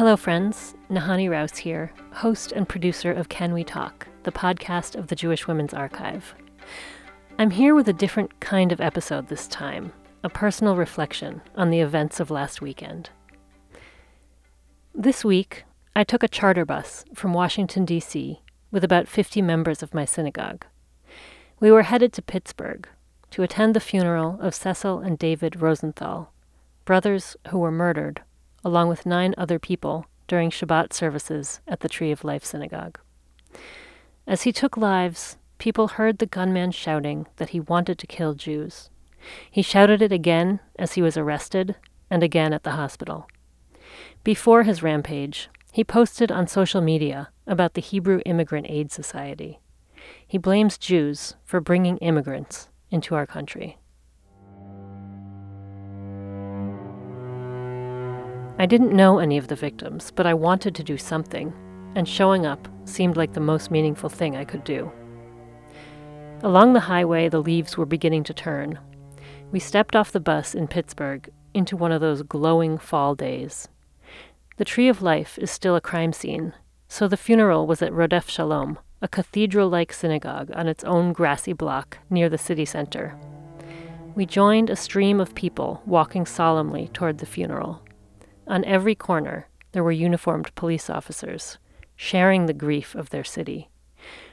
Hello, friends. Nahanni Rouse here, host and producer of Can We Talk, the podcast of the Jewish Women's Archive. I'm here with a different kind of episode this time, a personal reflection on the events of last weekend. This week, I took a charter bus from Washington, D.C., with about 50 members of my synagogue. We were headed to Pittsburgh to attend the funeral of Cecil and David Rosenthal, brothers who were murdered along with nine other people during Shabbat services at the Tree of Life Synagogue. As he took lives, people heard the gunman shouting that he wanted to kill Jews. He shouted it again as he was arrested and again at the hospital. Before his rampage, he posted on social media about the Hebrew Immigrant Aid Society. He blames Jews for bringing immigrants into our country. I didn't know any of the victims, but I wanted to do something, and showing up seemed like the most meaningful thing I could do. Along the highway, the leaves were beginning to turn. We stepped off the bus in Pittsburgh into one of those glowing fall days. The Tree of Life is still a crime scene, so the funeral was at Rodef Shalom, a cathedral like synagogue on its own grassy block near the city center. We joined a stream of people walking solemnly toward the funeral. On every corner, there were uniformed police officers, sharing the grief of their city.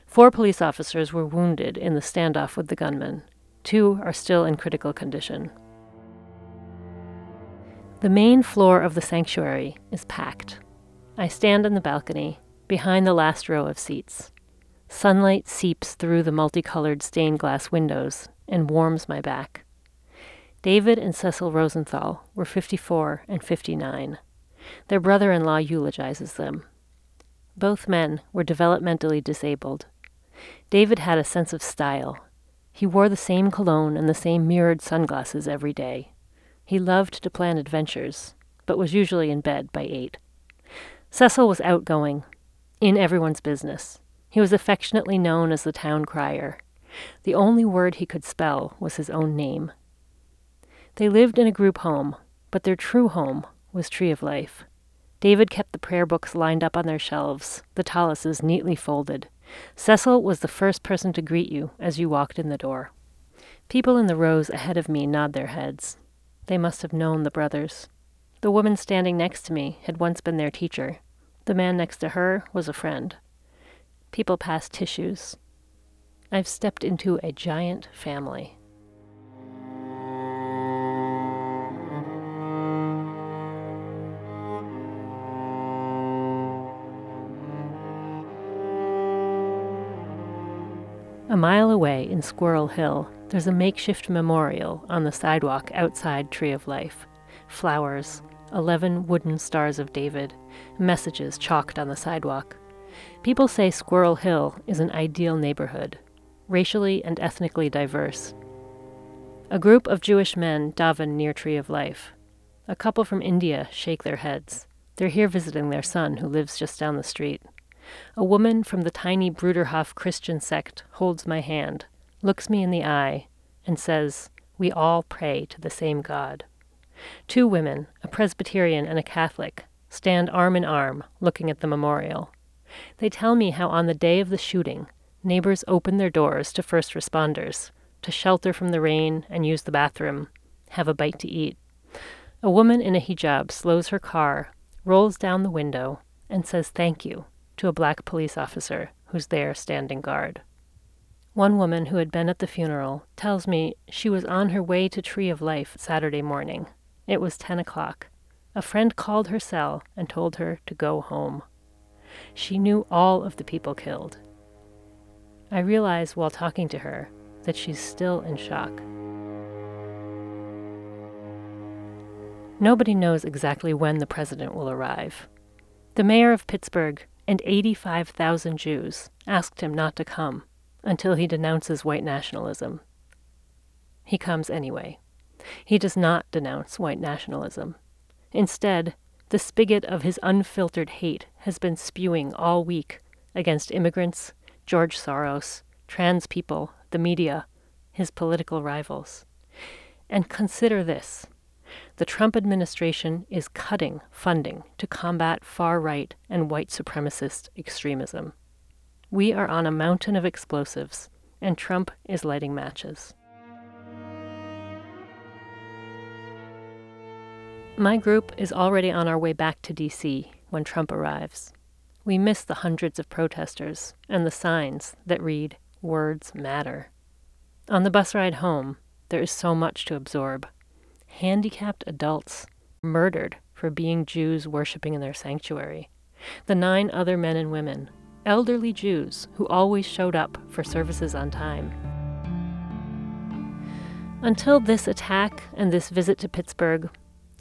Four police officers were wounded in the standoff with the gunmen. Two are still in critical condition. The main floor of the sanctuary is packed. I stand on the balcony, behind the last row of seats. Sunlight seeps through the multicolored stained glass windows and warms my back. David and Cecil Rosenthal were 54 and 59. Their brother in law eulogizes them. Both men were developmentally disabled. David had a sense of style. He wore the same cologne and the same mirrored sunglasses every day. He loved to plan adventures, but was usually in bed by eight. Cecil was outgoing, in everyone's business. He was affectionately known as the town crier. The only word he could spell was his own name, they lived in a group home, but their true home was Tree of Life. David kept the prayer books lined up on their shelves, the tallises neatly folded. Cecil was the first person to greet you as you walked in the door. People in the rows ahead of me nod their heads. They must have known the brothers. The woman standing next to me had once been their teacher. The man next to her was a friend. People passed tissues. I've stepped into a giant family. A mile away in Squirrel Hill, there's a makeshift memorial on the sidewalk outside Tree of Life. Flowers, 11 wooden stars of David, messages chalked on the sidewalk. People say Squirrel Hill is an ideal neighborhood, racially and ethnically diverse. A group of Jewish men daven near Tree of Life. A couple from India shake their heads. They're here visiting their son, who lives just down the street. A woman from the tiny Bruderhof Christian sect holds my hand, looks me in the eye, and says, We all pray to the same God. Two women, a Presbyterian and a Catholic, stand arm in arm looking at the memorial. They tell me how on the day of the shooting, neighbors opened their doors to first responders to shelter from the rain and use the bathroom, have a bite to eat. A woman in a hijab slows her car, rolls down the window, and says thank you to a black police officer who's there standing guard. One woman who had been at the funeral tells me she was on her way to Tree of Life Saturday morning. It was 10 o'clock. A friend called her cell and told her to go home. She knew all of the people killed. I realize while talking to her that she's still in shock. Nobody knows exactly when the president will arrive. The mayor of Pittsburgh and 85,000 Jews asked him not to come until he denounces white nationalism. He comes anyway. He does not denounce white nationalism. Instead, the spigot of his unfiltered hate has been spewing all week against immigrants, George Soros, trans people, the media, his political rivals. And consider this The Trump administration is cutting funding to combat far right and white supremacist extremism. We are on a mountain of explosives, and Trump is lighting matches. My group is already on our way back to D.C. when Trump arrives. We miss the hundreds of protesters and the signs that read, Words Matter. On the bus ride home, there is so much to absorb. Handicapped adults murdered for being Jews worshiping in their sanctuary. The nine other men and women, elderly Jews who always showed up for services on time. Until this attack and this visit to Pittsburgh,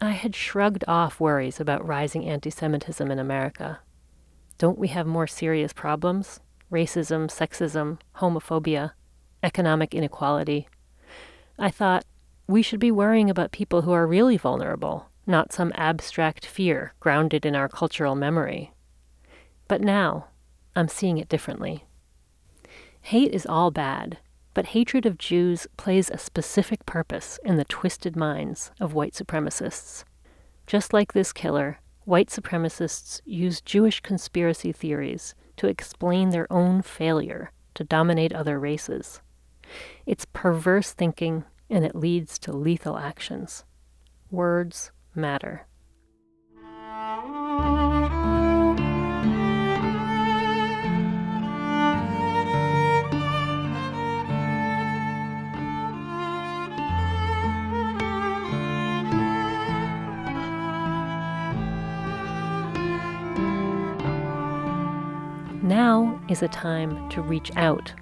I had shrugged off worries about rising anti Semitism in America. Don't we have more serious problems? Racism, sexism, homophobia, economic inequality. I thought we should be worrying about people who are really vulnerable, not some abstract fear grounded in our cultural memory. But now, I'm seeing it differently. Hate is all bad, but hatred of Jews plays a specific purpose in the twisted minds of white supremacists. Just like this killer, white supremacists use Jewish conspiracy theories to explain their own failure to dominate other races. It's perverse thinking and it leads to lethal actions. Words matter. Now is a time to reach out,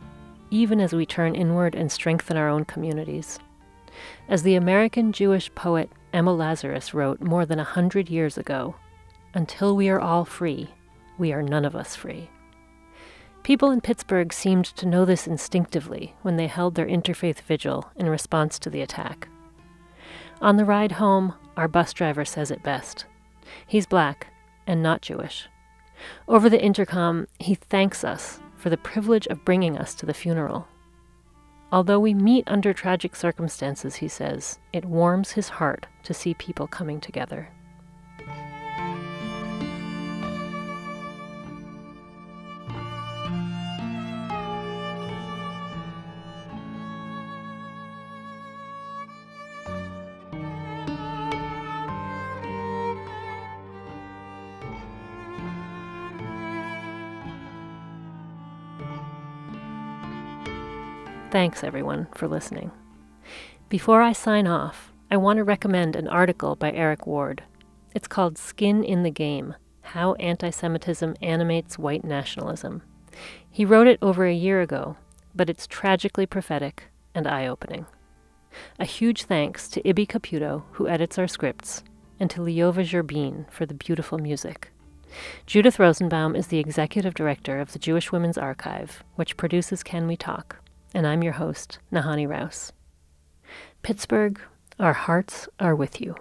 even as we turn inward and strengthen our own communities. As the American Jewish poet Emma Lazarus wrote more than a hundred years ago, until we are all free, we are none of us free. People in Pittsburgh seemed to know this instinctively when they held their interfaith vigil in response to the attack. On the ride home, our bus driver says it best. He's black and not Jewish. Over the intercom, he thanks us for the privilege of bringing us to the funeral. Although we meet under tragic circumstances, he says, it warms his heart to see people coming together. Thanks, everyone, for listening. Before I sign off, I want to recommend an article by Eric Ward. It's called Skin in the Game How Anti Semitism Animates White Nationalism. He wrote it over a year ago, but it's tragically prophetic and eye opening. A huge thanks to Ibby Caputo, who edits our scripts, and to Liova Gerbin for the beautiful music. Judith Rosenbaum is the executive director of the Jewish Women's Archive, which produces Can We Talk, and I'm your host, Nahanni Rouse. Pittsburgh, our hearts are with you.